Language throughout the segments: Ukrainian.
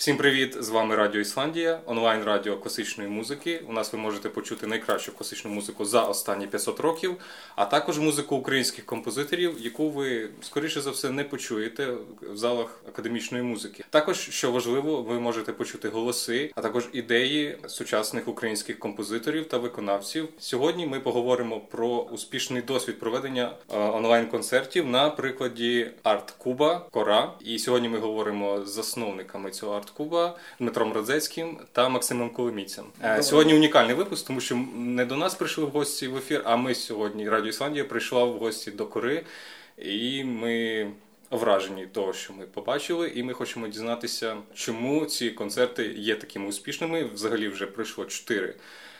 Всім привіт! З вами Радіо Ісландія, онлайн радіо класичної музики. У нас ви можете почути найкращу класичну музику за останні 500 років, а також музику українських композиторів, яку ви скоріше за все не почуєте в залах академічної музики. Також що важливо, ви можете почути голоси, а також ідеї сучасних українських композиторів та виконавців. Сьогодні ми поговоримо про успішний досвід проведення е, онлайн-концертів на прикладі арт-куба Кора. І сьогодні ми говоримо з засновниками цього арт Куба, Дмитром Родзецьким та Максимом Коломійцем. Добре. Сьогодні унікальний випуск, тому що не до нас прийшли в гості в ефір, а ми сьогодні Радіо Ісландія прийшла в гості до Кори, і ми. Вражені того, що ми побачили, і ми хочемо дізнатися, чому ці концерти є такими успішними. Взагалі вже пройшло чотири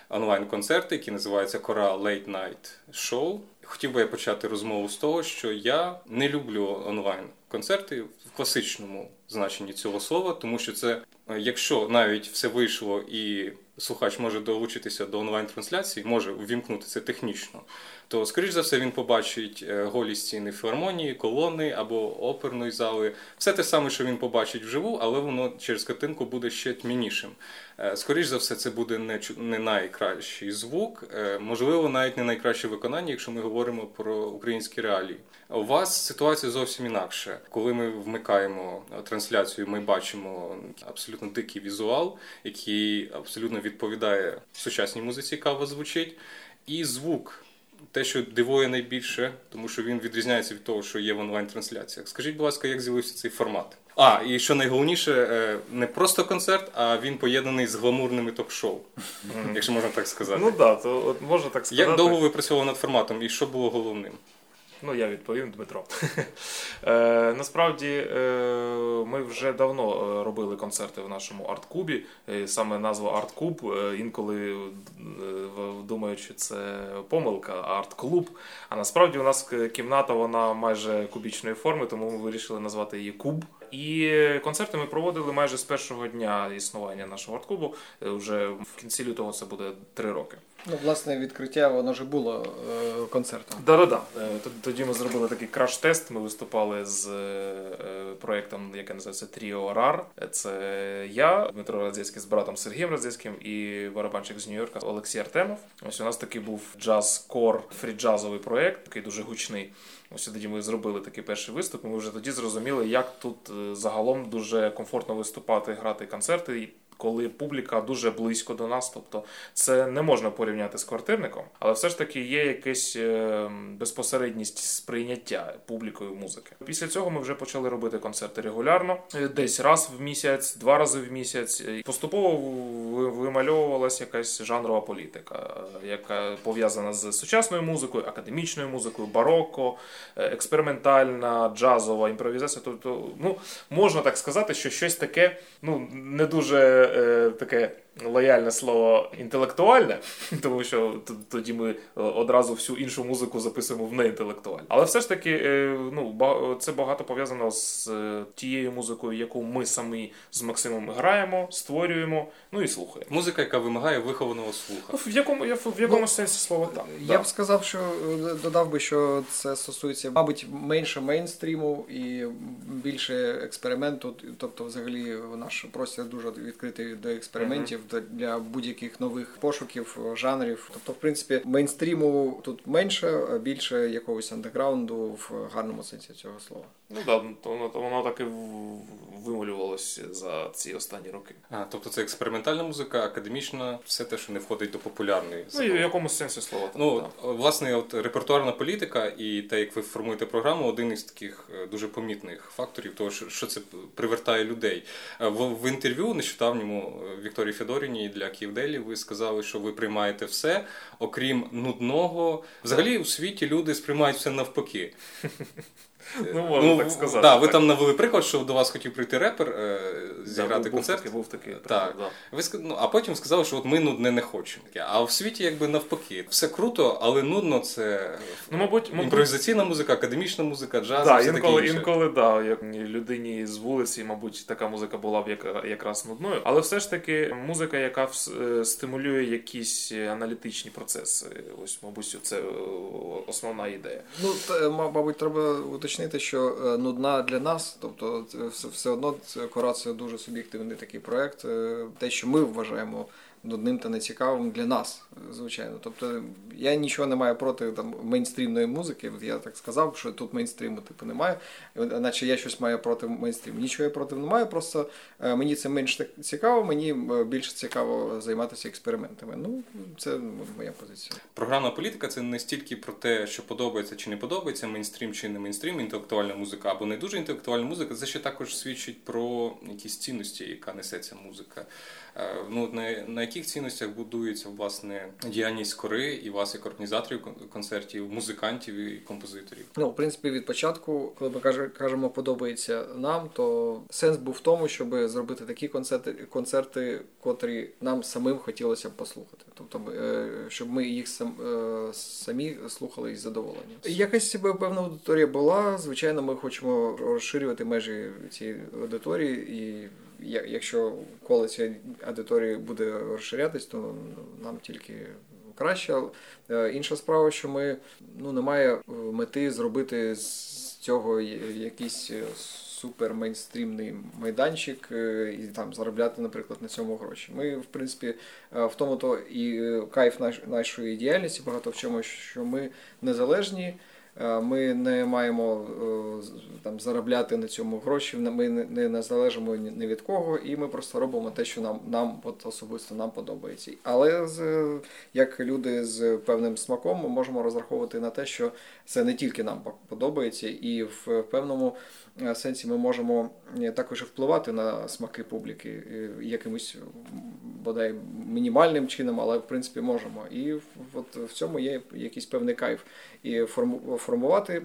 онлайн-концерти, які називаються Кора Late Night Show. Хотів би я почати розмову з того, що я не люблю онлайн-концерти в класичному значенні цього слова, тому що це, якщо навіть все вийшло і слухач може долучитися до онлайн-трансляції, може увімкнути це технічно, то, скоріш за все, він побачить е, голі стіни філармонії, колони або оперної зали. Все те саме, що він побачить вживу, але воно через картинку буде ще тьмянішим. Е, скоріш за все, це буде не найкращий звук, е, можливо, навіть не найкраще виконання, якщо ми говоримо про українські реалії. У вас ситуація зовсім інакша. Коли ми вмикаємо трансляцію, ми бачимо абсолютно дикий візуал, який абсолютно відповідає сучасній музиці, яка у вас звучить, і звук. Те, що дивує найбільше, тому що він відрізняється від того, що є в онлайн-трансляціях. Скажіть, будь ласка, як з'явився цей формат? А, і що найголовніше, е, не просто концерт, а він поєднаний з гламурними ток-шоу, якщо можна так сказати. Ну так, да, то от можна так сказати. Як довго ви працювали над форматом і що було головним? Ну, я відповім Дмитро. е, Насправді е, ми вже давно е, робили концерти в нашому арт-кубі. Е, саме назва арт-куб. Інколи думають, що це помилка, арт-клуб. А насправді у нас кімната вона майже кубічної форми, тому ми вирішили назвати її куб. І концерти ми проводили майже з першого дня існування нашого арт-клубу. Вже в кінці лютого це буде три роки. Ну, власне, відкриття воно вже було е, концертом. Так, так. Тоді ми зробили такий краш-тест. Ми виступали з е, проєктом, який називається Тріо Рар. Це я, Дмитро Радзецький з братом Сергієм Радзецьким і барабанчик з Нью-Йорка Олексій Артемов. Ось у нас такий був джаз-кор, фрі-джазовий проєкт, такий дуже гучний. Ось тоді ми зробили такий перший виступ. Ми вже тоді зрозуміли, як тут е, загалом дуже комфортно виступати, грати концерти коли публіка дуже близько до нас. Тобто це не можна порівняти з квартирником, але все ж таки є якась е, безпосередність сприйняття публікою музики. Після цього ми вже почали робити концерти регулярно, е, десь раз в місяць, два рази в місяць. Поступово вимальовувалася якась жанрова політика, яка пов'язана з сучасною музикою, академічною музикою, бароко, е, експериментальна, джазова імпровізація. Тобто, ну можна так сказати, що щось таке ну не дуже е, таке лояльне слово інтелектуальне, тому що тоді ми е, одразу всю іншу музику записуємо в неінтелектуальне. Але все ж таки, е, ну це багато пов'язано з е, тією музикою, яку ми самі з Максимом граємо, створюємо, ну і слухаємо. Музика, яка вимагає вихованого слуха. Ну, в якому в якому ну, сенсі слова так. Я да. б сказав, що додав би, що це стосується, мабуть, менше мейнстріму і більше експерименту. Тобто, взагалі, наш простір дуже відкритий до експериментів. Uh-huh для будь-яких нових пошуків, жанрів. Тобто, в принципі, мейнстріму тут менше, більше якогось андеграунду в гарному сенсі цього слова. Ну так, то воно так і вимолювалося за ці останні роки. А, тобто це експериментальна музика, академічна, все те, що не входить до популярної. Ну і в якомусь сенсі слова. Ну, так. власне, от репертуарна політика і те, як ви формуєте програму, один із таких е, дуже помітних факторів, того, що це привертає людей. Е, в, в інтерв'ю нещодавньому е, Вікторії Федоріні для Київделі ви сказали, що ви приймаєте все, окрім нудного. Взагалі у світі люди сприймають все навпаки. Ну, можна ну, так сказати. Да, ви так. там навели приклад, що до вас хотів прийти репер е, зіграти да, концерт. Був такий, був так. Да. Ви ну, А потім сказали, що от ми нудне не хочемо. А в світі якби навпаки. Все круто, але нудно це ну, мабуть, імпровізаційна музика, академічна музика, джаз. Да, все інколи, таке інколи, да, як людині з вулиці, мабуть, така музика була б як, якраз нудною. Але все ж таки музика, яка е, стимулює якісь аналітичні процеси. Ось, мабуть, це е, основна ідея. Ну, мабуть, треба уточнити що нудна для нас, тобто все одно це це дуже суб'єктивний такий проект. Те, що ми вважаємо нудним та нецікавим для нас, звичайно. Тобто я нічого не маю проти там мейнстрімної музики. От я так сказав, що тут мейнстріму типу немає, наче я щось маю проти мейнстріму. Нічого я проти не маю, просто е, мені це менш цікаво, мені е, більше цікаво займатися експериментами. Ну, це моя позиція. Програмна політика це не стільки про те, що подобається чи не подобається, мейнстрім чи не мейнстрім, інтелектуальна музика або не дуже інтелектуальна музика. Це ще також свідчить про якісь цінності, яка несеться музика. Е, ну, на яких цінностях будується власне діяльність кори і вас, як організаторів концертів, музикантів і композиторів? Ну, в принципі, від початку, коли ми кажемо, подобається нам, то сенс був в тому, щоб зробити такі концерти, концерти, котрі нам самим хотілося б послухати. Тобто, е, щоб ми їх сам, е, самі слухали із задоволенням. Якась певна аудиторія була. Звичайно, ми хочемо розширювати межі цієї аудиторії і якщо коло цієї аудиторії буде розширятись, то нам тільки краще. Е, інша справа, що ми ну немає е, мети зробити з цього якийсь е, супер мейнстрімний майданчик і там заробляти, наприклад, на цьому гроші. Ми, в принципі, в тому то і кайф нашої діяльності багато в чому, що ми незалежні. Е, ми не маємо е, там заробляти на цьому гроші. Ми не, не залежимо ні від кого, і ми просто робимо те, що нам нам от особисто нам подобається. Але з як люди з певним смаком, ми можемо розраховувати на те, що це не тільки нам подобається, і в певному Е, сенсі ми можемо також впливати на смаки публіки якимось бодай мінімальним чином, але в принципі можемо. І от в цьому є якийсь певний кайф. І формувати.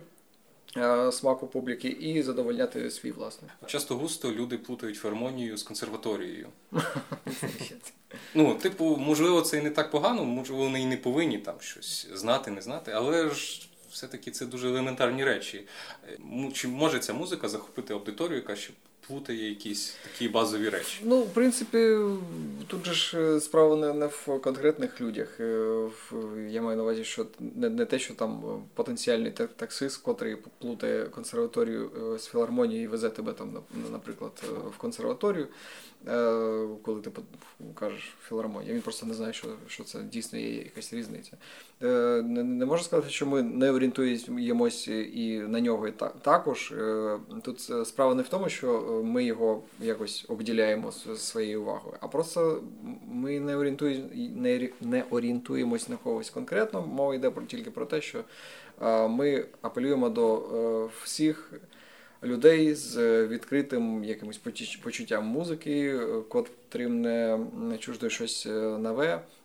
Смаку публіки і задовольняти свій власний. Часто густо люди плутають фермонію з консерваторією. Ну, типу, можливо, це і не так погано, можливо, вони і не повинні там щось знати, не знати, але ж все-таки це дуже елементарні речі. Е, чи може ця музика захопити аудиторію, яка ще плутає якісь такі базові речі? Ну, в принципі, тут же ж е, справа не, не в конкретних людях. Е, я маю на увазі, що не, не те, що там потенціальний таксист, котрий плутає консерваторію з філармонією і везе тебе там, наприклад, в консерваторію. Коли ти кажеш філармонія, він просто не знає, що що це дійсно є якась різниця. Не, не можу сказати, що ми не орієнтуємося і на нього і також. Е, тут справа не в тому, що ми його якось обділяємо своєю увагою, а просто ми не орієнтуємо, не, орієнтуємось на когось конкретно. Мова йде тільки про те, що ми апелюємо до е, всіх. Людей з відкритим якимось почуттям музики, котрим не чуждо щось нове, Е,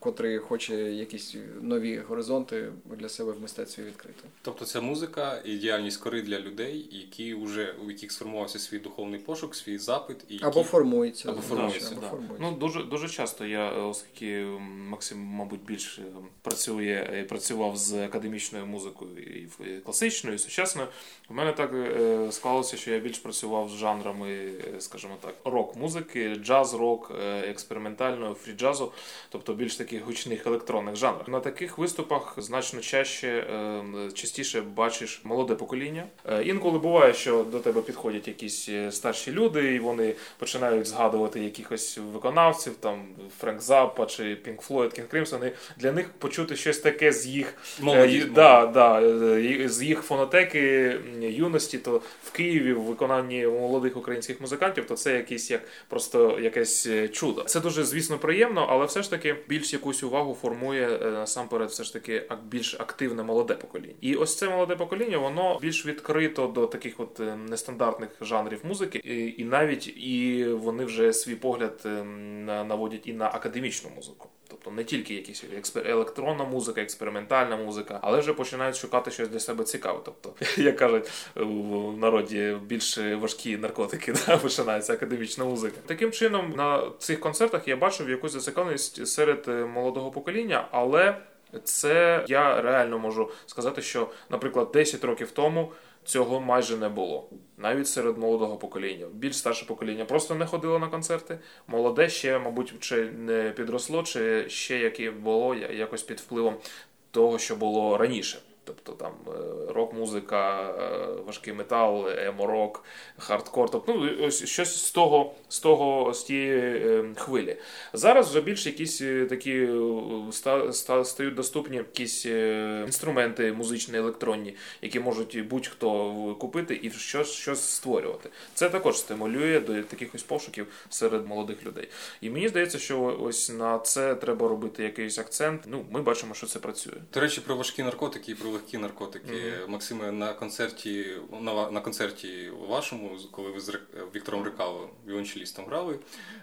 котрий хоче якісь нові горизонти для себе в мистецтві відкрити. Тобто це музика і діяльність кори для людей, які вже у яких сформувався свій духовний пошук, свій запит і які... або формується. Або формується. Да, або формується. Ну дуже дуже часто я, оскільки Максим, мабуть, більше працює і працював з академічною музикою і класичною, і сучасною. У мене так е, склалося, що я більш працював з жанрами, е, скажімо так, рок-музики, джаз-рок, експериментального фріджазу джазу, тобто більш таких гучних електронних жанрах. На таких виступах значно чаще е, частіше бачиш молоде покоління. Е, інколи буває, що до тебе підходять якісь е, старші люди, і вони починають згадувати якихось виконавців, там Френк Заппа чи Пінк Флойд, Кінг Кримсон. І Для них почути щось таке з їх Молоді, да, да, з їх фонотеки юності, то в Києві в виконанні молодих українських музикантів, то це якийсь як просто якесь чудо. Це дуже звісно приємно приємно, але все ж таки більш якусь увагу формує е, насамперед, все ж таки більш активне молоде покоління. І ось це молоде покоління, воно більш відкрито до таких от е, нестандартних жанрів музики, і, і навіть і вони вже свій погляд ем, наводять і на академічну музику. Тобто не тільки якісь електронна музика, експериментальна музика, але вже починають шукати щось для себе цікаве. Тобто, як кажуть в народі, більш важкі наркотики да, починається академічна музика. Таким чином, на цих концертах я бачив якусь зацікавленість серед е, молодого покоління, але це я реально можу сказати, що, наприклад, 10 років тому цього майже не було. Навіть серед молодого покоління. Більш старше покоління просто не ходило на концерти. Молоде ще, мабуть, чи не підросло, чи ще яке було якось під впливом того, що було раніше. Тобто там е, рок-музика, е, важкий метал, емо-рок, хардкор, тобто ну, ось щось з того, з того з тієї хвилі. Зараз вже більше якісь такі стають доступні якісь інструменти музичні, електронні, які можуть будь-хто купити і щось, щось створювати. Це також стимулює до таких ось пошуків серед молодих людей. І мені здається, що ось на це треба робити якийсь акцент. Ну, ми бачимо, що це працює. До речі, про важкі наркотики і про легкі наркотики. Mm-hmm. Максиме, на концерті на, на концерті вашому, коли ви з Віктором Рикало, віолончелістом грали,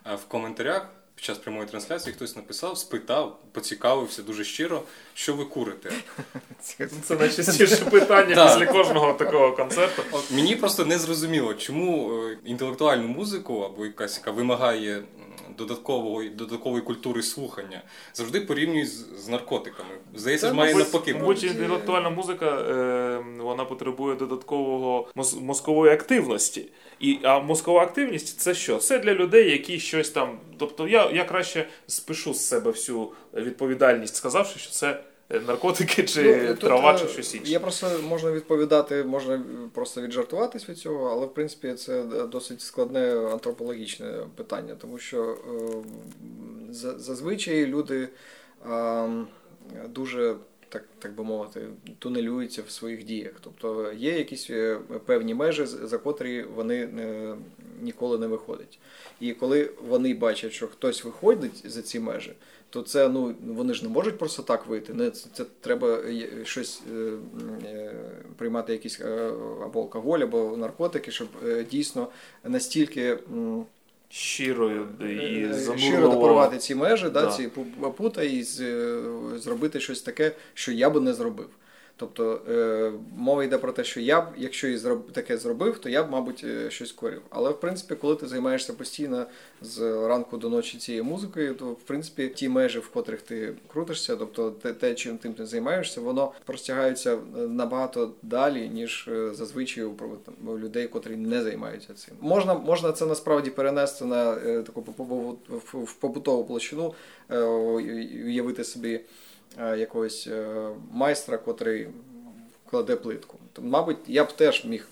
в коментарях. Під час прямої трансляції хтось написав, спитав, поцікавився дуже щиро, що ви курите. Це найчастіше питання після кожного такого концерту. Мені просто не зрозуміло, чому е, інтелектуальну музику або якась яка вимагає додаткової додаткової культури слухання завжди порівнюють з, з наркотиками. Здається, має навпаки. Мабуть, інтелектуальна музика е, вона потребує додаткового мозкової активності. І, А мозкова активність це що? Це для людей, які щось там. Тобто я я краще спишу з себе всю відповідальність, сказавши, що це. Наркотики чи ну, трава, тут, чи щось інше. Я просто можна відповідати, можна просто віджартуватись від цього, але в принципі це досить складне антропологічне питання, тому що е, зазвичай люди е, дуже так так би мовити, тунелюються в своїх діях. Тобто є якісь е, певні межі, за котрі вони е, ніколи не виходять. І коли вони бачать, що хтось виходить за ці межі, то це ну вони ж не можуть просто так вийти. Не це, це треба щось е, е, приймати, якісь або алкоголь, або наркотики, щоб е, дійсно настільки щирою і е, щиро допорвати ці межі, да. да ці пута і зробити щось таке, що я би не зробив. Тобто е, мова йде про те, що я б, якщо і зроб, таке зробив, то я б, мабуть, е, щось корів. Але в принципі, коли ти займаєшся постійно з ранку до ночі цією музикою, то в принципі ті межі, в котрих ти крутишся, тобто те, чим тим ти займаєшся, воно простягається е, набагато далі, ніж зазвичай у, у людей, котрі не займаються цим. Можна можна це насправді перенести на таку в побутову площину, уявити собі. Е, якогось е, майстра, котрий кладе плитку. Мабуть, я б теж міг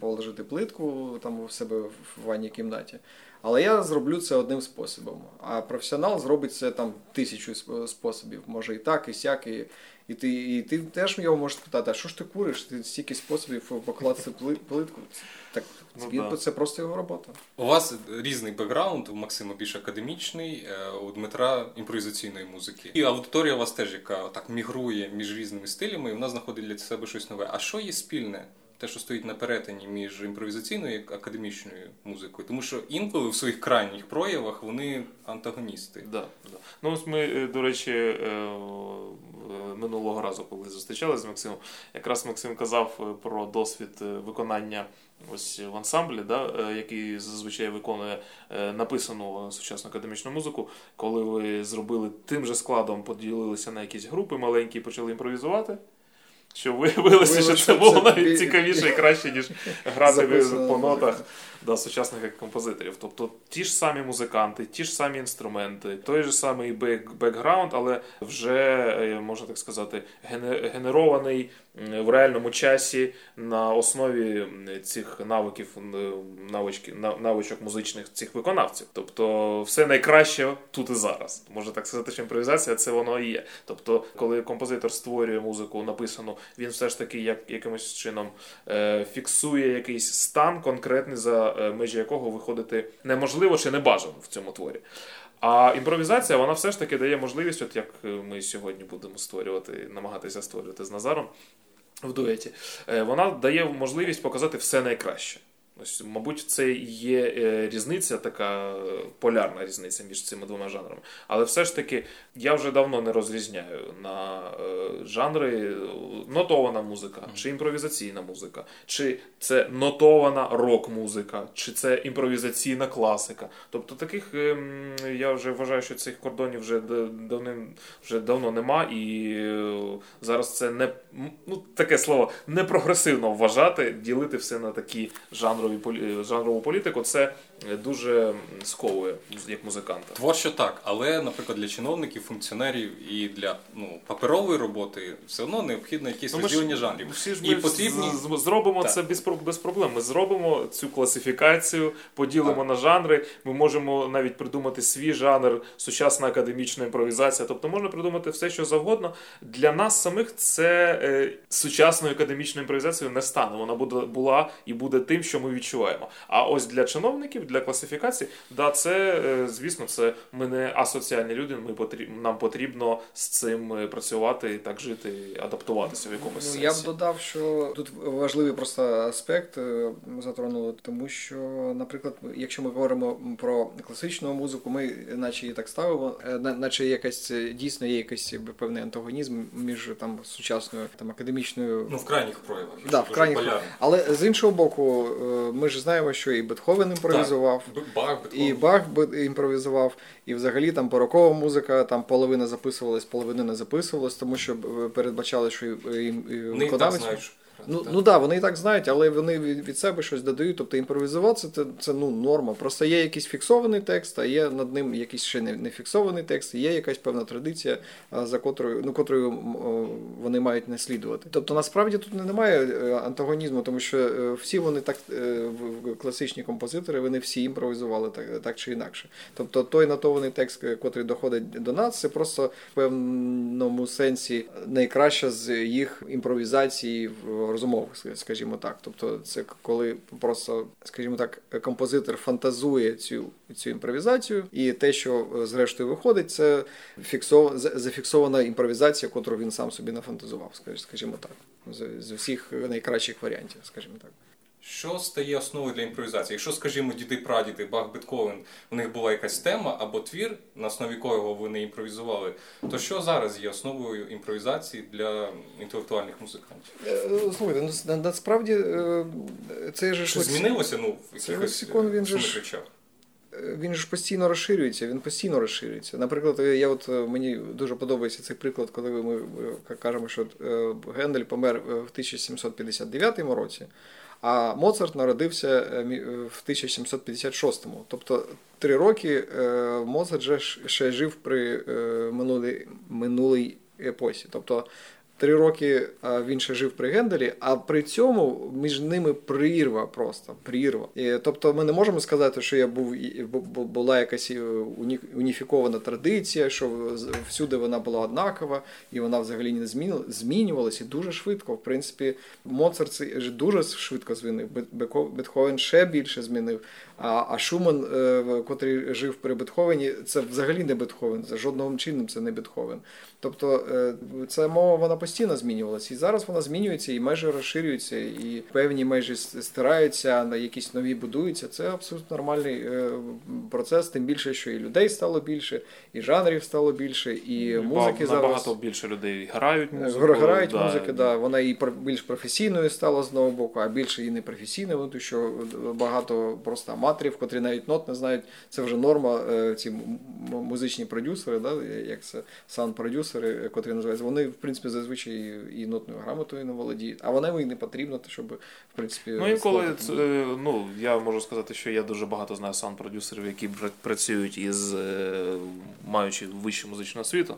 положити плитку там у себе в ванній кімнаті. Але я зроблю це одним способом. А професіонал зробить це там тисячу способів. Може і так, і сяк, і, і ти і ти теж його можеш спитати, а що ж ти куриш? Ти стільки способів покласти плитку. Так ну, да. це просто його робота. У вас різний бекграунд, у Максима більш академічний, е, у Дмитра імпровізаційної музики. І аудиторія у вас теж, яка так мігрує між різними стилями, і вона знаходить для себе щось нове. А що є спільне? Те, що стоїть на перетині між імпровізаційною і академічною музикою, тому що інколи в своїх крайніх проявах вони антагоністи. Да, да. Ну ось ми, е, до речі, е, минулого разу, коли зустрічалися з Максимом, якраз Максим казав про досвід виконання ось в ансамблі, да, е, який зазвичай виконує е, написану сучасну академічну музику, коли ви зробили тим же складом, поділилися на якісь групи маленькі і почали імпровізувати. Що виявилося, що це було навіть цікавіше і краще, ніж грати по нотах да, сучасних композиторів. Тобто ті ж самі музиканти, ті ж самі інструменти, той же самий бекграунд, але вже, е, можна так сказати, генерований в реальному часі на основі цих навиків, навички, навичок музичних цих виконавців. Тобто, все найкраще тут і зараз. Можна так сказати, що імпровізація це воно і є. Тобто, коли композитор створює музику, написану, він все ж таки як якимось чином е, фіксує якийсь стан конкретний, за е, межі якого виходити неможливо чи не бажано в цьому творі. А імпровізація, вона все ж таки дає можливість, от як ми сьогодні будемо створювати, намагатися створювати з Назаром в дуеті, е, вона дає можливість показати все найкраще. Ось, Мабуть, це є е, різниця, така полярна різниця між цими двома жанрами. Але все ж таки я вже давно не розрізняю на е, жанри нотована музика, чи імпровізаційна музика, чи це нотована рок-музика, чи це імпровізаційна класика. Тобто таких ем, я вже вважаю, що цих кордонів вже давним вже давно нема, і е, зараз це не ну, таке слово не прогресивно вважати, ділити все на такі жанри жанрові жанрову політику, це дуже сковує як музиканта. Творчо так, але, наприклад, для чиновників, функціонерів і для ну паперової роботи все одно необхідно якісь ну, розділення жанрів. Всі ж ми і потрібні зробимо так. це без без проблем. Ми зробимо цю класифікацію, поділимо так. на жанри. Ми можемо навіть придумати свій жанр, сучасна академічна імпровізація. Тобто можна придумати все, що завгодно. Для нас самих це е, сучасною академічною імпровізацією не стане. Вона буде була і буде тим, що ми відчуваємо. А ось для чиновників для класифікації, да, це е, звісно, це ми не асоціальні люди. Ми потріб, нам потрібно з цим е, працювати, так жити, адаптуватися в якомусь ну, сенсі. Я б додав, що тут важливий просто аспект е, затронули, тому що, наприклад, якщо ми говоримо про класичну музику, ми наче її так ставимо, наче якась дійсно є якийсь певний антагонізм між там сучасною там академічною ну в крайніх проявах. Да, в крайніх, але з іншого боку, ми ж знаємо, що і Бетховен імпровізував так. Бах, і Бах імпровізував, і взагалі там порокова музика, там половина записувалась, половина не записувалась, тому що передбачали, що і, і виконавець. Ну ну да, вони і так знають, але вони від, від себе щось додають. Тобто імпровізувати це це ну норма. Просто є якийсь фіксований текст, а є над ним якийсь ще не, не фіксований текст, і є якась певна традиція, за котрою ну котрою вони мають наслідувати. Тобто насправді тут немає е, антагонізму, тому що е, всі вони так е, класичні композитори, вони всі імпровізували так так чи інакше. Тобто той натований текст, котрий доходить до нас, це просто в певному сенсі найкраща з їх імпровізації в розумових, скажімо так. Тобто, це коли просто, скажімо так, композитор фантазує цю цю імпровізацію, і те, що е, зрештою виходить, це фіксов... зафіксована імпровізація, яку він сам собі нафантазував, скажімо так, з, всіх найкращих варіантів, скажімо так. Що стає основою для імпровізації? Якщо, скажімо, діди прадіди, Бах Бетховен, у них була якась тема або твір, на основі якого вони імпровізували, то що зараз є основою імпровізації для інтелектуальних музикантів? Е, слухайте, ну насправді е, це ж Що змінилося ну, в якихось він же ж... речах? Е, він ж постійно розширюється, він постійно розширюється. Наприклад, я от мені дуже подобається цей приклад, коли ми кажемо, що Гендель помер в 1759 році. А Моцарт народився е, в 1756-му. Тобто три роки е, Моцарт вже ще жив при е, минулій минулій епосі. Тобто Три роки він ще жив при Генделі, а при цьому між ними прірва просто прірва. І, Тобто ми не можемо сказати, що я був була якась е, уніфікована традиція, що всюди вона була однакова, і вона взагалі не змінювалася дуже швидко. В принципі, Моцарт дуже швидко змінив. Бетховен ще більше змінив. А а Шуман, е, котрий жив при Бетховені, це взагалі не Бетховен, це жодним чином це не Бетховен. Тобто е, ця мова вона постійно змінювалася. І зараз вона змінюється, і межі розширюються, і певні межі стираються, на якісь нові будуються. Це абсолютно нормальний е, процес, тим більше, що і людей стало більше, і жанрів стало більше, і музики зараз набагато більше людей грають музику. Грають да. музики, да. Вона і більш професійною стала з одного боку, а більше і не професійною, тому що багато просто аматорів, котрі навіть нот не знають. Це вже норма. Е, ці музичні продюсери, да, як це сан-продюсери, котрі називаються, вони в принципі зазвичай і нотною грамотою не володіють, а вона їм не потрібно, щоб в принципі ну інколи це, ну я можу сказати, що я дуже багато знаю сан-продюсерів, які працюють із е, маючи вищу музичну освіту.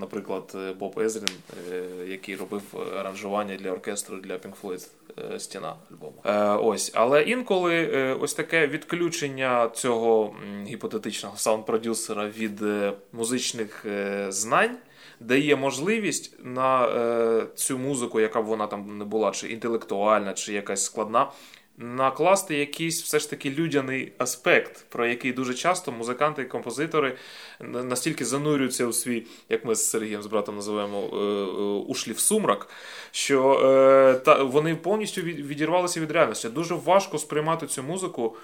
Наприклад, е, Боб Езрін, який робив аранжування для оркестру для Pink Floyd стіна альбому. Ось, але інколи ось таке відключення цього гіпотетичного саунд-продюсера від е, музичних е, знань дає можливість на е, цю музику, яка б вона там не була, чи інтелектуальна, чи якась складна, накласти якийсь все ж таки людяний аспект, про який дуже часто музиканти і композитори настільки занурюються у свій, як ми з Сергієм з братом називаємо, е, е, ушлі в сумрак, що е, та, вони повністю відірвалися від реальності. Дуже важко сприймати цю музику,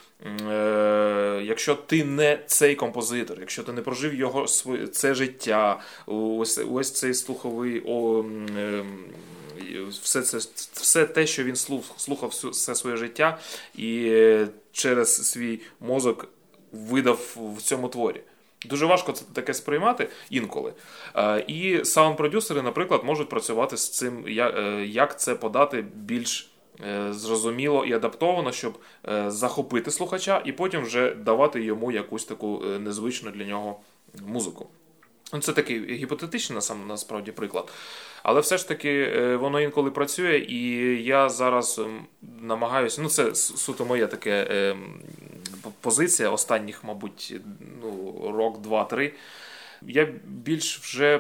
якщо ти не цей композитор, якщо ти не прожив його це життя, ось ось цей слуховий. О, все це все те, що він слухав все своє життя, і через свій мозок видав в цьому творі. Дуже важко це таке сприймати інколи. І саунд-продюсери, наприклад, можуть працювати з цим, е, як це подати більш е, зрозуміло і адаптовано, щоб е, захопити слухача і потім вже давати йому якусь таку е, незвичну для нього музику. Ну, Це такий гіпотетичний насправді приклад. Але все ж таки е, воно інколи працює, і я зараз ем, намагаюся. Ну, це суто моя таке ем, позиція останніх, мабуть, ну, рок, два-три. Я більш вже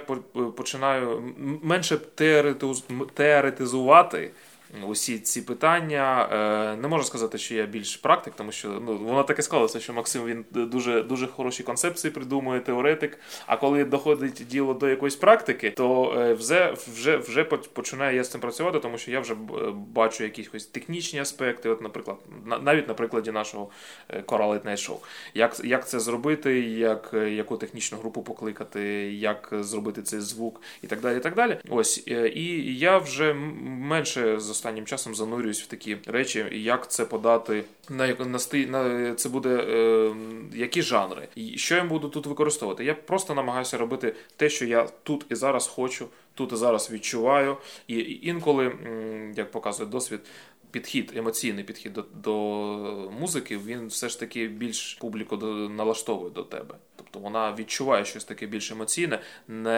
починаю менше теоретиз- теоретизувати усі ці питання. Е, Не можу сказати, що я більш практик, тому що ну, воно таке склалося, що Максим він дуже, дуже хороші концепції придумує, теоретик. А коли доходить діло до якоїсь практики, то е, вже, вже, вже поч- починаю я з цим працювати, тому що я вже бачу якісь технічні аспекти. От, наприклад, на- навіть на прикладі нашого е, Night Show. Як, як це зробити, як, е, яку технічну групу покликати, як зробити цей звук і так далі. І так далі. Ось е, і я вже менше з останнім часом занурююсь в такі речі, як це подати, на, на, на це буде е, які жанри, і що я буду тут використовувати. Я просто намагаюся робити те, що я тут і зараз хочу, тут і зараз відчуваю. І інколи, як показує досвід, підхід, емоційний підхід до, до музики, він все ж таки більш публіку до, налаштовує до тебе. Тобто вона відчуває щось таке більш емоційне, не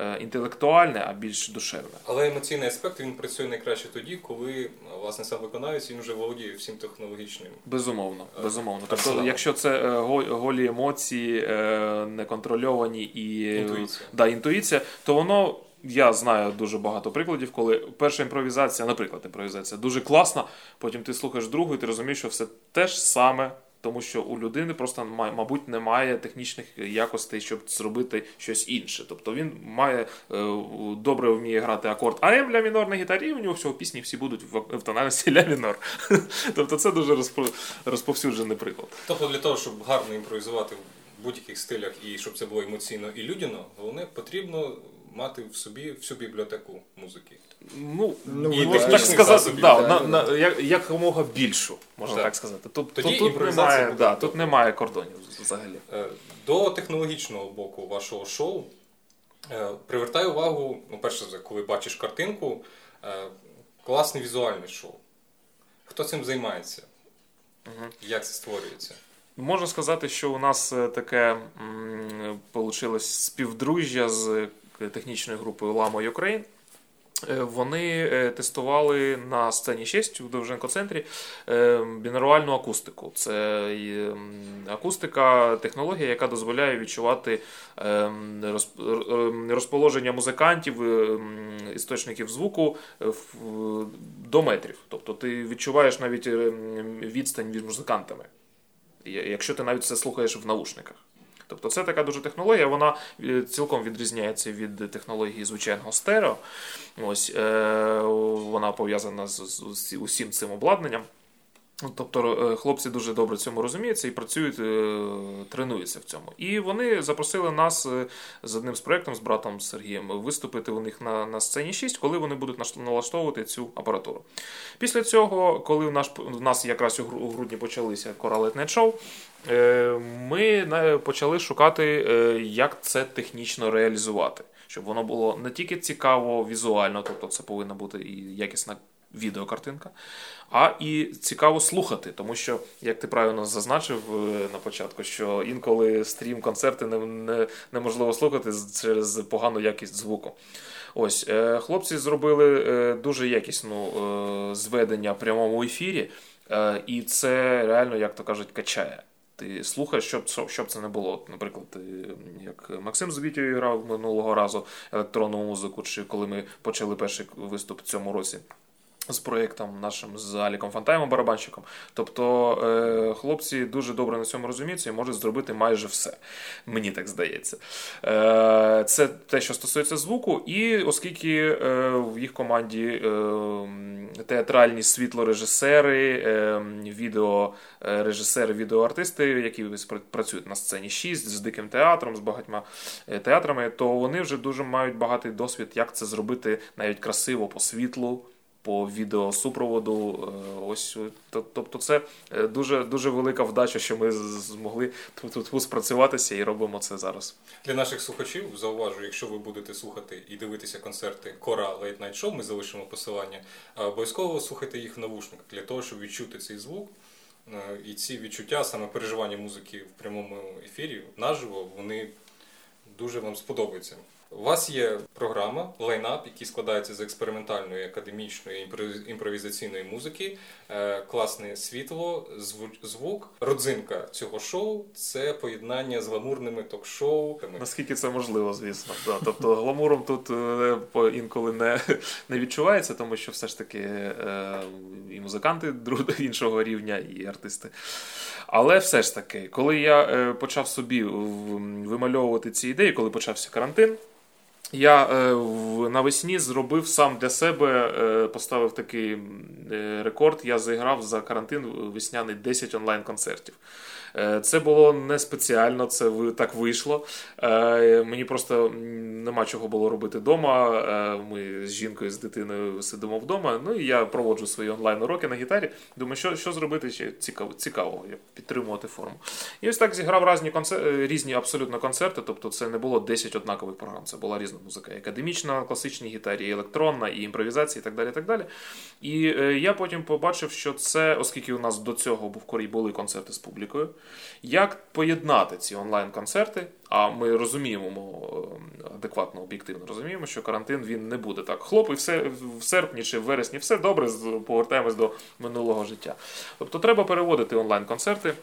е, інтелектуальне, а більш душевне. Але емоційний аспект він працює найкраще тоді, коли власне сам виконавець він вже володіє всім технологічним. Безумовно, Е, безумовно. Тобто, якщо це е, голі емоції, е, неконтрольовані і е, Інтуїція. Да, інтуїція, то воно. Я знаю дуже багато прикладів, коли перша імпровізація, наприклад, імпровізація дуже класна, потім ти слухаєш другу, і ти розумієш, що все те ж саме, тому що у людини просто мабуть немає технічних якостей, щоб зробити щось інше. Тобто він має е, добре вміє грати акорд АМ ля мінор на гітарі, і у нього всього пісні всі будуть в, тональності ля мінор. Тобто це дуже розповсюджений приклад. Тобто для того, щоб гарно імпровізувати в будь-яких стилях і щоб це було емоційно і людяно, головне потрібно мати в собі всю бібліотеку музики. Ну, Ну, можна технічних так сказати, засобів, да, на, на, як, якомога більшу, можна Так. так, сказати. Тут, Тоді тут, тут, немає, буде да, тут немає кордонів взагалі. Е, До технологічного боку вашого шоу е, привертає увагу, ну, перше, коли бачиш картинку, е, класне візуальне шоу. Хто цим займається? Як це створюється? Можна сказати, що у нас таке вийшло співдружжя з технічною групою Lamo Ukraine. Е, Вони е, тестували на сцені 6 у Довженко-центрі е, акустику. Це акустика, технологія, яка дозволяє відчувати розположення музикантів, істочників звуку до метрів. Тобто ти відчуваєш навіть відстань між музикантами, якщо ти навіть це слухаєш в наушниках. Тобто це така дуже технологія, вона е, цілком відрізняється від технології звичайного стерео. Ось е, вона пов'язана з, з усі- усім цим обладнанням. Ну, Тобто е, хлопці дуже добре цьому розуміються і працюють, е, тренуються в цьому. І вони запросили нас е, з одним з проєктом, з братом Сергієм, виступити у них на, на сцені 6, коли вони будуть налаштовувати цю апаратуру. Після цього, коли в, наш, в нас якраз у грудні почалися Show, е, ми почали шукати, як це технічно реалізувати. Щоб воно було не тільки цікаво візуально, тобто це повинна бути і якісна відеокартинка, а і цікаво слухати, тому що, як ти правильно зазначив е, на початку, що інколи стрім концерти не, не, неможливо слухати через погану якість звуку. Ось е, хлопці зробили е, дуже якісну зведення в прямому ефірі, і це реально, як то кажуть, качає. Ти слухаєш, щоб, щоб- це не було. Наприклад, як Максим з Вітєю грав минулого разу електронну музику, чи коли ми почали перший виступ в цьому році з проєктом нашим з Аліком Фантаєвим барабанщиком. Тобто е, хлопці дуже добре на цьому розуміються і можуть зробити майже все. Мені так здається. Е, це те, що стосується звуку, і оскільки е, в їх команді е, театральні світлорежисери, е, відеорежисери, відеоартисти, які працюють на сцені 6 з диким театром, з багатьма е, театрами, то вони вже дуже мають багатий досвід, як це зробити навіть красиво по світлу по відеосупроводу. Е, ось тобто, це е, дуже дуже велика вдача, що ми змогли тут спрацюватися і робимо це зараз. Для наших слухачів зауважу, якщо ви будете слухати і дивитися концерти Кора Late Night Show, ми залишимо посилання. Обов'язково слухайте їх в навушниках для того, щоб відчути цей звук. Е, і ці відчуття, саме переживання музики в прямому ефірі наживо, вони дуже вам сподобаються. У вас є програма лайнап, який складається з експериментальної академічної імпровізаційної музики, е, класне світло, звук. Родзинка цього шоу це поєднання з гламурними ток-шоу. Наскільки це можливо, звісно. Да. Тобто гламуром тут е, інколи не не відчувається, тому що все ж таки е, і музиканти іншого рівня, і артисти. Але все ж таки, коли я почав собі вимальовувати ці ідеї, коли почався карантин. Я е, навесні зробив сам для себе, е, поставив такий рекорд. Я зіграв за карантин весняний 10 онлайн-концертів. Е, це було не спеціально, це так вийшло. Е, мені просто нема чого було робити вдома. Е, ми з жінкою, з дитиною сидимо вдома. Ну і я проводжу свої онлайн-уроки на гітарі. Думаю, що що зробити ще цікаво, цікаво підтримувати форму. І ось так зіграв різні концерти, різні абсолютно концерти. Тобто, це не було 10 однакових програм. Це була різна музика. І академічна, класичній гітарі, і електронна, і імпровізація, і так далі. І так далі. І я потім побачив, що це, оскільки у нас до цього були концерти з публікою. Як поєднати ці онлайн-концерти? А ми розуміємо, е, адекватно, об'єктивно розуміємо, що карантин він не буде так. Хлоп, все в серпні чи в вересні все добре, повертаємось до минулого життя. Тобто треба переводити онлайн-концерти,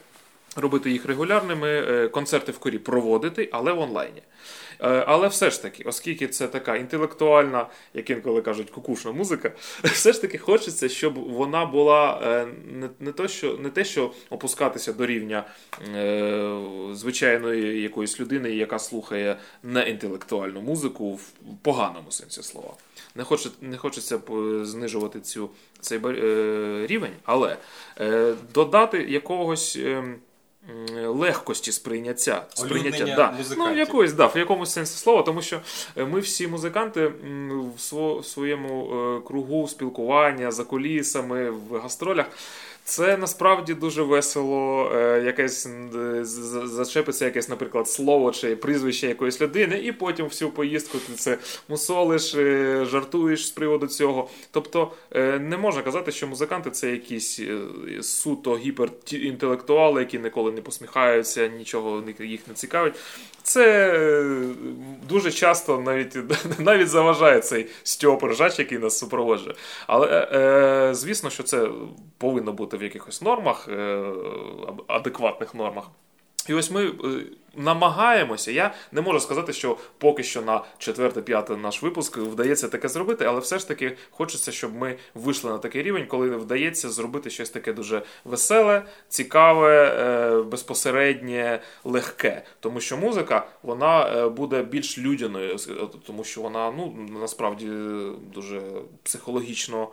робити їх регулярними, е, концерти в корі проводити, але в онлайні. Е, але все ж таки, оскільки це така інтелектуальна, як інколи кажуть, кукушна музика, все ж таки хочеться, щоб вона була е, не не, то, що, не те, що опускатися до рівня е, звичайної якоїсь людини, яка слухає неінтелектуальну музику в поганому сенсі слова. Не хоче, не хочеться знижувати цю, цей е, рівень, але додати якогось. Е, легкості сприйняття. сприйняття да. Ну, якоїсь, да, в якомусь сенсі слова, тому що е, ми всі музиканти в своєму е, кругу спілкування за колісами в гастролях. Це насправді дуже весело. Е, якесь зачепиться якесь, наприклад, слово чи прізвище якоїсь людини, і потім всю поїздку ти це мусолиш, е, жартуєш з приводу цього. Тобто е, не можна казати, що музиканти це якісь суто гіперінтелектуали, які ніколи не посміхаються, нічого їх не цікавить. Це дуже часто навіть навіть заважає цей Стьоп Ржач, який нас супроводжує. Але звісно, що це повинно бути в якихось нормах, е, адекватних нормах. І ось ми е, намагаємося. Я не можу сказати, що поки що на 4-5 наш випуск вдається таке зробити, але все ж таки хочеться, щоб ми вийшли на такий рівень, коли вдається зробити щось таке дуже веселе, цікаве, е, безпосереднє, легке. Тому що музика вона буде більш людяною, тому що вона ну насправді дуже психологічно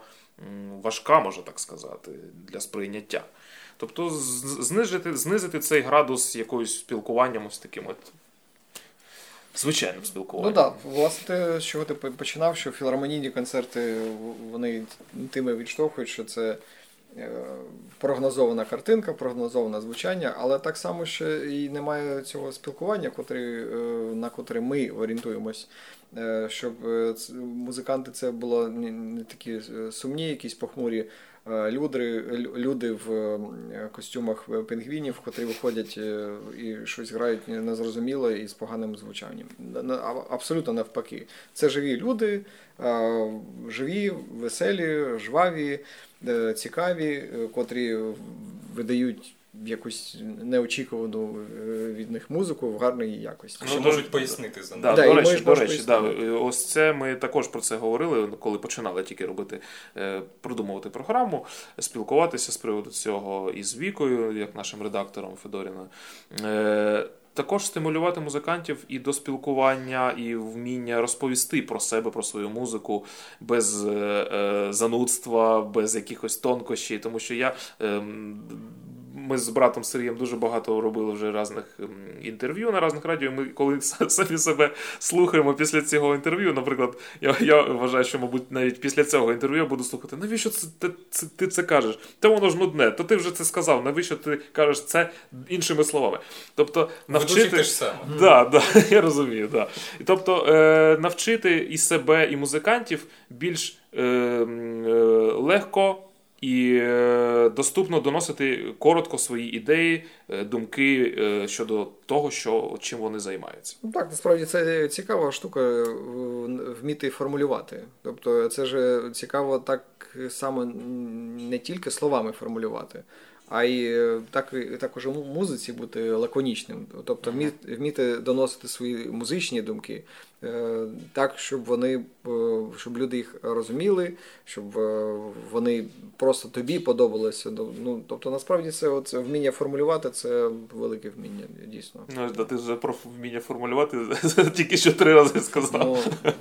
важка, можна так сказати, для сприйняття. Тобто знизити знизити цей градус якоюсь спілкуванням ось таким от звичайним спілкуванням. Ну так, власне, з чого ти починав, що філармонійні концерти вони тими відштовхують, що це прогнозована картинка, прогнозоване звучання, але так само ще і немає цього спілкування, е, на котре ми орієнтуємось. Е, щоб е, музиканти це було не такі е, сумні, якісь похмурі люди люди в костюмах пінгвінів, котрі виходять і щось грають незрозуміло і з поганим звучанням. Абсолютно навпаки. Це живі люди, живі, веселі, жваві, цікаві, котрі видають якусь неочікувану е, від них музику в гарній якості. Ну, можуть пояснити за да, да, До речі, до речі, да, ось це ми також про це говорили, коли починали тільки робити, е, продумувати програму, спілкуватися з приводу цього із Вікою, як нашим редактором Федоріною. Е, також стимулювати музикантів і до спілкування, і вміння розповісти про себе, про свою музику без е, занудства, без якихось тонкощів. Тому що я е, ми з братом Сергієм дуже багато робили вже різних інтерв'ю на різних радіо. Ми коли самі себе слухаємо після цього інтерв'ю, наприклад, я я вважаю, що, мабуть, навіть після цього інтерв'ю я буду слухати, навіщо це, ти, це, ти це кажеш? Та воно ж нудне, то ти вже це сказав, навіщо ти кажеш це іншими словами? Тобто, навчити. ж саме. Да, да, я розумію, да. Тобто, е, навчити і себе, і музикантів більш е, е, легко і е, доступно доносити коротко свої ідеї, е, думки е, щодо того, що чим вони займаються. Ну Так, насправді це цікава штука вміти формулювати. Тобто, це ж цікаво так само не тільки словами формулювати. А й так також у музиці бути лаконічним, тобто вміти доносити свої музичні думки, Е, так, щоб вони е, щоб люди їх розуміли, щоб е, вони просто тобі подобалися. Ну, Тобто, насправді це от, вміння формулювати це велике вміння, дійсно. Ну, да, Ти вже про вміння формулювати тільки що три рази сказав. Ну,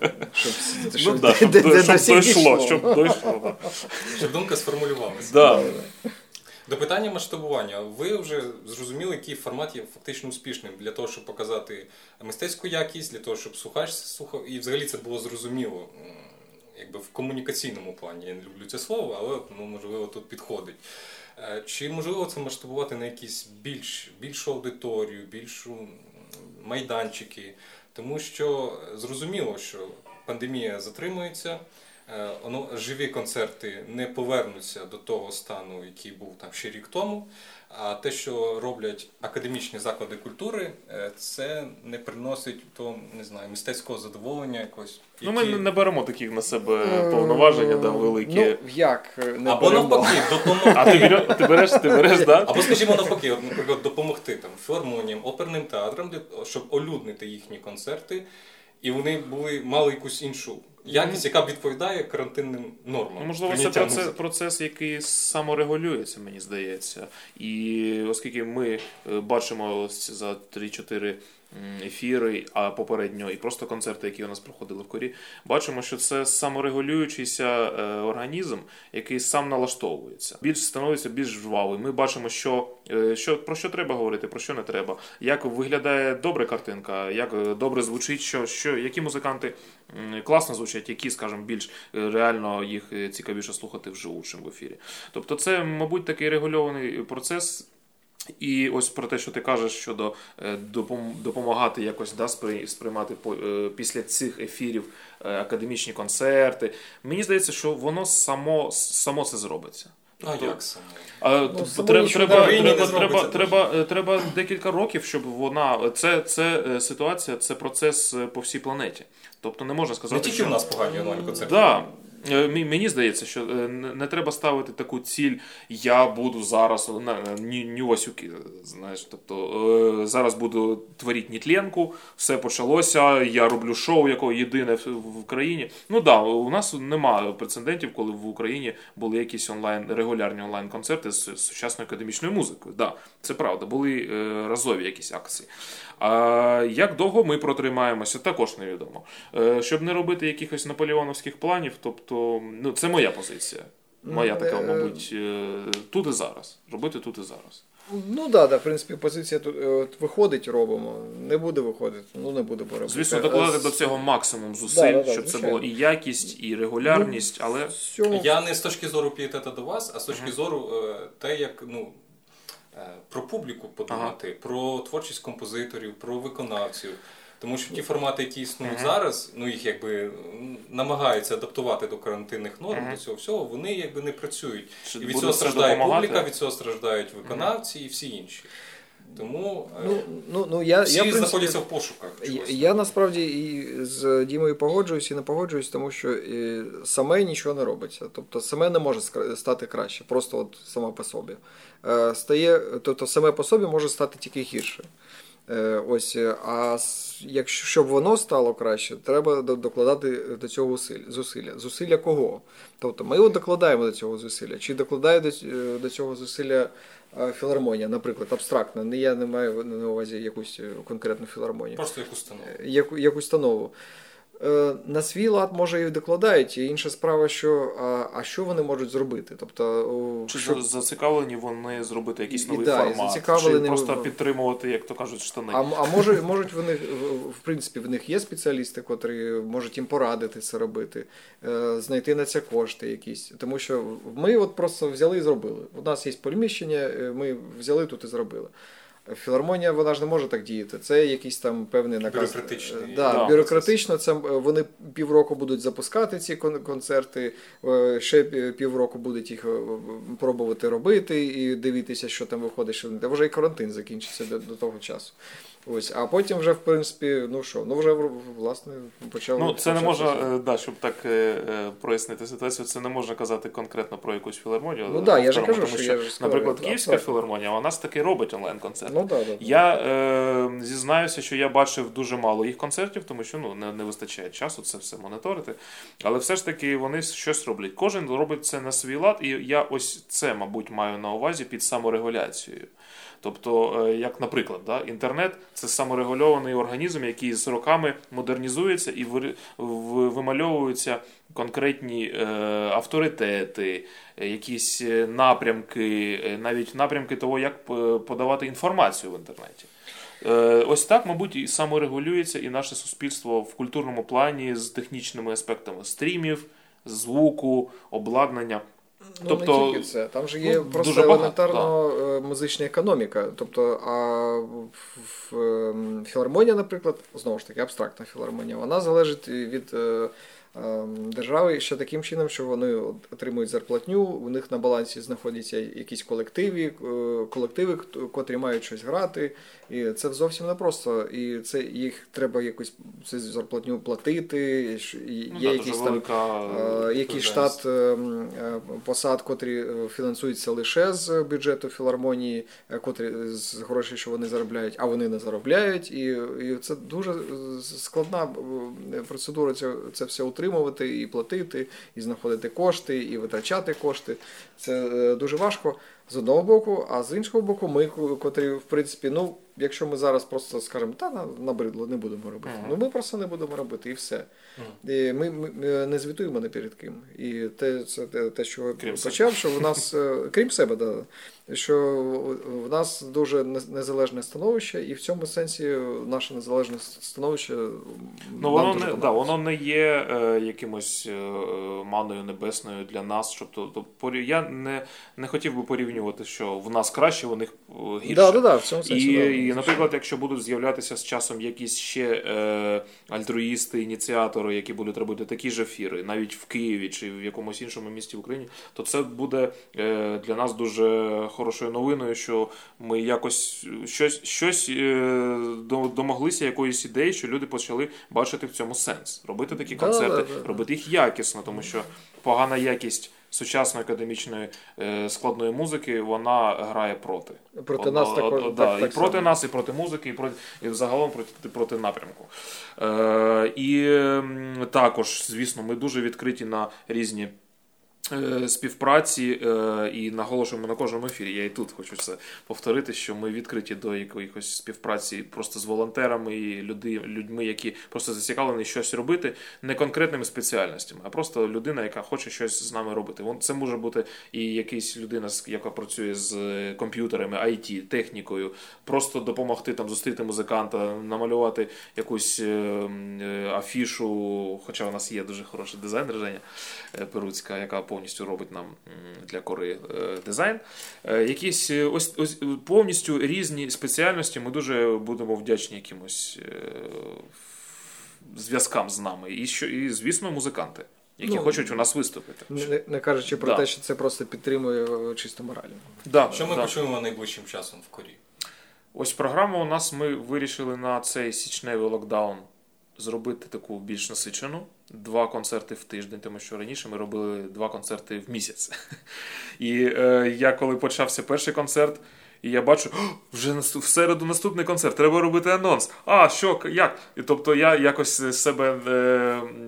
ну, щоб дійшло. Щоб дійшло. Щоб думка сформулювалася. До питання масштабування. Ви вже зрозуміли, який формат є фактично успішним для того, щоб показати мистецьку якість, для того, щоб слухач слухав. І взагалі це було зрозуміло якби в комунікаційному плані. Я не люблю це слово, але ну, можливо тут підходить. Е, чи можливо це масштабувати на якісь більш, більшу аудиторію, більшу майданчики? Тому що зрозуміло, що пандемія затримується. Е, живі концерти не повернуться до того стану, який був там ще рік тому. А те, що роблять академічні заклади культури, е, це не приносить то не знаю мистецького задоволення якось. Які... Ну ми не беремо таких на себе повноваження да, великі. Ну, як не Або беремо. навпаки, допомогти. А ти береш, ти береш, ти береш, да? Або, скажімо, навпаки, от, наприклад, допомогти там філармоніям, оперним театрам, щоб олюднити їхні концерти, і вони були мали якусь іншу якість, яка відповідає карантинним нормам. Ну, можливо, це процес, процес, який саморегулюється, мені здається. І оскільки ми е, бачимо за 3-4 ефіри, а попередньо і просто концерти, які у нас проходили в корі, бачимо, що це саморегулюючийся е, організм, який сам налаштовується, більш становиться більш жвавий. Ми бачимо, що, е, що про що треба говорити, про що не треба, як виглядає добра картинка, як е, добре звучить, що, що які музиканти класно звучать, які, скажімо, більш реально їх цікавіше слухати вживу, чим в ефірі. Тобто, це, мабуть, такий регульований процес. І ось про те, що ти кажеш щодо е, допомагати якось да, сприймати е, після цих ефірів е, академічні концерти. Мені здається, що воно само само це зробиться. А тобто, як само? ну, треба, треба, треба, треба, треба, треба декілька років, щоб вона це це ситуація, це процес по всій планеті. Тобто не можна сказати, не тільки що... у нас погані онлайн-концерти. Да. Е, мені здається, що е, не треба ставити таку ціль, я буду зараз нювасюки. Знаєш, тобто е, зараз буду творити нітленку, все почалося. Я роблю шоу, якого єдине в Україні. Ну да, у нас немає прецедентів, коли в Україні були якісь онлайн регулярні онлайн-концерти з сучасною академічною музикою. Да, це правда, були разові якісь акції. А як довго ми протримаємося, також невідомо. Щоб не робити якихось наполеоновських планів, тобто ну, це моя позиція. Моя така, е, мабуть, е, тут і зараз. Робити тут і зараз. Ну да, да, в принципі, позиція тут е, виходить, робимо. Не буде виходити, ну не буде робити. Звісно, докладати до цього максимум зусиль, да, да, да, щоб звичайно. це було і якість, і регулярність, ну, але. Я не з точки зору пієтета до вас, а з точки uh-huh. зору те, як ну. Про публіку подумати, ага. про творчість композиторів, про виконавців. Тому що ті формати, які існують uh-huh. зараз, ну їх якби намагаються адаптувати до карантинних норм, uh-huh. до цього всього, вони якби не працюють. Чи і від цього страждає публіка, від цього страждають виконавці і всі інші. Тому ну, е, ну, ну, я, всі я, принципі, знаходяться в пошуках. Я, я насправді і з Дімою погоджуюсь і не погоджуюсь, тому що і саме нічого не робиться. Тобто саме не може стати краще, просто от саме по собі. Е, стає, Тобто саме по собі може стати тільки гірше. Е, ось, е, А якщо щоб воно стало краще, треба докладати до цього зусилля. Зусилля кого? Тобто ми от докладаємо до цього зусилля. Чи докладає до, е, до цього зусилля філармонія, наприклад, абстрактна. Не я не маю на увазі якусь конкретну філармонію. Просто як установу. Як, як установу. Е, на свій лад може і докладають. І інша справа, що а, а що вони можуть зробити? Тобто, Чи щоб... зацікавлені вони зробити якийсь новий да, формат, чи просто підтримувати, як то кажуть, штани. А а може, можуть вони в принципі в них є спеціалісти, котрі можуть їм порадити це робити, е, знайти на це кошти якісь. Тому що ми от просто взяли і зробили. У нас є приміщення, е, ми взяли тут і зробили. Філармонія вона ж не може так діяти. Це якийсь там певний наказ. Бюрократичний. Е, да, да, бюрократично. Це вони півроку будуть запускати ці концерти, е, ще півроку будуть їх е, пробувати робити і дивитися, що там виходить. Що Та вже і карантин закінчиться до, до того часу. Ось, а потім вже, в принципі, ну що, ну вже власне почав. Ну, це не можна, да, щоб так е, прояснити ситуацію, це не можна казати конкретно про якусь філармонію. Ну так, я ж кажу, тому що, що, я ж наприклад, сказав, Київська так. філармонія, вона ж таки робить онлайн-концерти. Ну, да, да, я е, зізнаюся, що я бачив дуже мало їх концертів, тому що ну, не, не вистачає часу це все моніторити. Але все ж таки вони щось роблять. Кожен робить це на свій лад, і я ось це, мабуть, маю на увазі під саморегуляцією. Тобто, е, як, наприклад, да, інтернет це саморегульований організм, який з роками модернізується і вимальовуються конкретні е, авторитети, якісь напрямки, е, навіть напрямки того, як подавати інформацію в інтернеті. Ось так, мабуть, і саморегулюється і наше суспільство в культурному плані з технічними аспектами стрімів, звуку, обладнання. Ну, тобто, не тільки це. Там же є ну, просто елементарно багато, музична економіка. Тобто, а в, в філармонія, наприклад, знову ж таки, абстрактна філармонія, вона залежить від держави ще таким чином, що вони отримують зарплатню, у них на балансі знаходяться якісь колективи, е, колективи, котрі мають щось грати. І це зовсім непросто. І це їх треба якусь це зарплатню платити. Є ну, якийсь там який штат е, посад, котрі фінансуються лише з бюджету філармонії, котрі з грошей, що вони заробляють, а вони не заробляють. І і це дуже складна процедура це, це все утримувати і платити, і знаходити кошти, і витрачати кошти. Це дуже важко з одного боку, а з іншого боку, ми, котрі, в принципі, ну, якщо ми зараз просто скажемо, та набридло, не будемо робити. Uh-huh. Ну ми просто не будемо робити і все. Uh-huh. І ми, ми не звітуємо не перед ким. І те, це те, що крім почав, що в нас, е, крім себе, да, що в нас дуже незалежне становище, і в цьому сенсі наше незалежне становище. Ну, воно не да, воно не є е, якимось е, маною небесною для нас. Щоб то, то я не не хотів би порівнювати, що в нас краще, в них е, гірше. Да, да, да, в цьому сенсі, і, да. і, наприклад, якщо будуть з'являтися з часом якісь ще е, альтруїсти, ініціатори, які будуть робити такі ж ефіри, навіть в Києві чи в якомусь іншому місті в Україні, то це буде е, для нас дуже хорошою новиною, що ми якось щось щось е, домоглися якоїсь ідеї, що люди почали бачити в цьому сенс, робити такі концерти, да, да, да. робити їх якісно, тому що погана якість. Сучасної академічної е, складної музики вона грає проти. Проти нас од, також, так, да, так і проти само. нас, і проти музики, і проти і взагалом проти проти напрямку. Е, І м, також, звісно, ми дуже відкриті на різні. Е, співпраці е, і наголошуємо на кожному ефірі. Я і тут хочу це повторити, що ми відкриті до якоїсь співпраці просто з волонтерами і людьми, які просто зацікавлені щось робити, не конкретними спеціальностями, а просто людина, яка хоче щось з нами робити. Це може бути і якась людина, яка працює з комп'ютерами, IT, технікою, просто допомогти там зустріти музиканта, намалювати якусь е, афішу. Хоча у нас є дуже хороший дизайнер Женя Перуцька, яка повністю робить нам для кори дизайн. Якісь ось ось повністю різні спеціальності. Ми дуже будемо вдячні якимось зв'язкам з нами. І що, і звісно, музиканти. Які ну, хочуть у нас виступити, не, не кажучи про да. те, що це просто підтримує чисто морально. Да, що ми да. почуємо найближчим часом в корі? Ось програму у нас ми вирішили на цей січневий локдаун зробити таку більш насичену. Два концерти в тиждень, тому що раніше ми робили два концерти в місяць. І е, я коли почався перший концерт, і я бачу, вже в середу наступний концерт, треба робити анонс. А, що, як? І тобто я якось себе,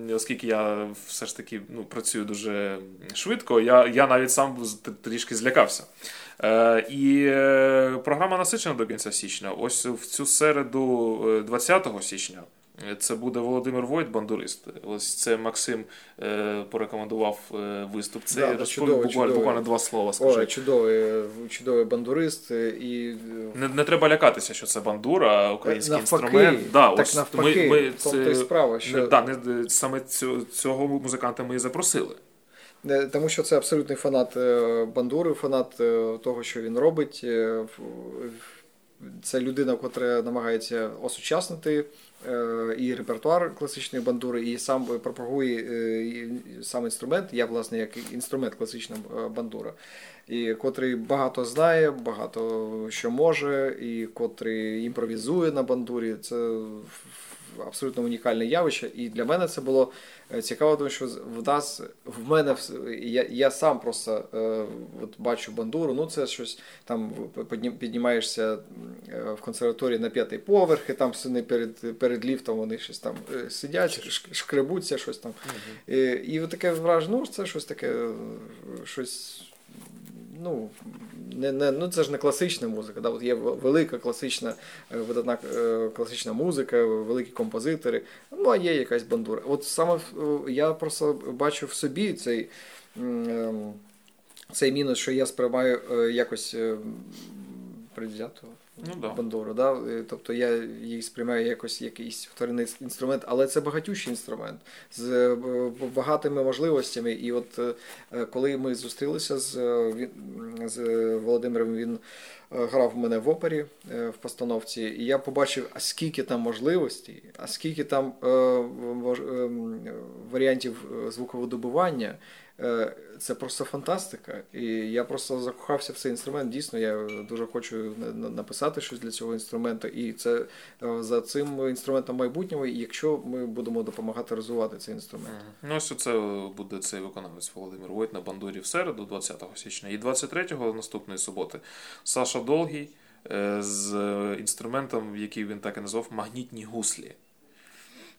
е, оскільки я все ж таки ну, працюю дуже швидко, я я навіть сам трішки злякався. Е, І е, програма насичена до кінця січня. Ось в цю середу, 20 січня. Це буде Володимир Войт, бандурист. Ось це Максим е, порекомендував е, виступ. Це Да, да, чудовий, буквально, чудовий. буквально два слова. Скажи. Ой, чудовий, чудовий бандурист і Не, не треба лякатися, що це бандура, український навпаки, інструмент. Да, так ось навпаки, ми, ми й справа, що не, да, не, саме цього, цього музиканта ми і запросили. Тому що це абсолютний фанат е, бандури, фанат е, того, що він робить. Е, Це людина, яка намагається осучаснити е, і репертуар класичної бандури, і сам пропагує е, сам інструмент. Я, власне, як інструмент класична е, бандура, і котрий багато знає, багато що може, і котрий імпровізує на бандурі. Це абсолютно унікальне явище. І для мене це було е, цікаво, тому що в нас в мене я, я сам просто е, от бачу бандуру. Ну це щось там піднімаєшся е, в консерваторії на п'ятий поверх, і там сини перед, перед ліфтом вони щось там е, сидять, шкребуться, щось там. І, і от таке враження, ну це щось таке, е, щось. Ну, не, не, ну це ж не класична музика. Да? От є велика класична, е, видатна е, класична музика, великі композитори. Ну, а є якась бандура. От саме е, я просто бачу в собі цей, ем, цей мінус, що я сприймаю якось предвзятого. предвзято Ну, да. Да? Е, Тобто я її сприймаю якось якийсь вторинний інструмент, але це багатющий інструмент з е, багатими можливостями. І от е, коли ми зустрілися з, з Володимиром, він грав у мене в опері в постановці, і я побачив, а скільки там можливостей, а скільки там варіантів звуковидобування. Е, Це просто фантастика. І я просто закохався в цей інструмент. Дійсно, я дуже хочу на- на- написати щось для цього інструменту. І це е, за цим інструментом майбутнього, якщо ми будемо допомагати розвивати цей інструмент. Ну, ось це буде цей виконавець Володимир Войт на бандурі в середу, 20 січня. І 23-го наступної суботи Саша Долгий е, з інструментом, який він так і назвав, магнітні гуслі.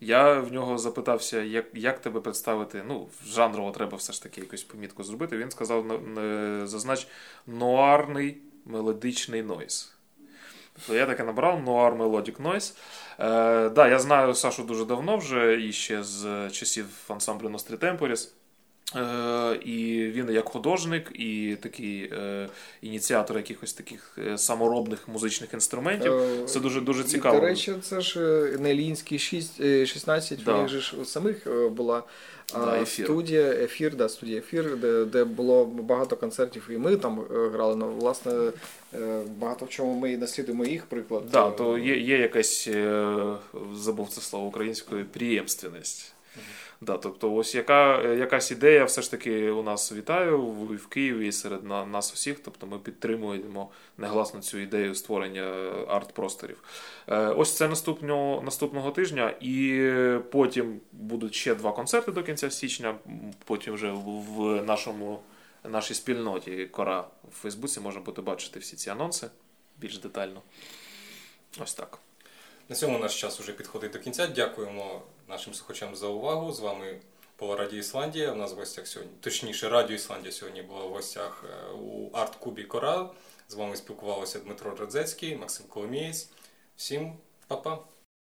Я в нього запитався, як, як тебе представити. Ну, жанрово треба все ж таки якусь помітку зробити. Він сказав, на- на- зазнач нуарний мелодичний нойс. Тобто я таке набрав Noir Melodic Noise. Е, я знаю Сашу дуже давно вже, і ще з часів ансамблю Nostri Темпоріс. Е, і він як художник, і такий е, ініціатор якихось таких е, саморобних музичних інструментів. Е, Це дуже дуже І, цікаво. До речі, це ж Нелінський 6, е, 16, Да. в них же ж у самих була Да, ефір. студія, ефір, да, студія ефір, де, де було багато концертів, і ми там грали. Ну, власне, багато в чому ми наслідуємо їх приклад. Да, то є, є якась, забув це слово українською, приємственність. Да, тобто, ось яка, е, якась ідея все ж таки у нас вітаю в, в Києві і серед на, нас усіх. Тобто ми підтримуємо негласно цю ідею створення е, арт-просторів. Е, ось це наступного, наступного тижня, і потім будуть ще два концерти до кінця січня. Потім вже в, нашому нашій спільноті Кора в Фейсбуці можна буде бачити всі ці анонси більш детально. Ось так. На цьому наш час уже підходить до кінця. Дякуємо нашим слухачам за увагу. З вами була Радіо Ісландія. У нас в гостях сьогодні, точніше, Радіо Ісландія сьогодні була в гостях е, у арт-кубі Корал. З вами спілкувалися Дмитро Радзецький, Максим Коломієць. Всім па-па!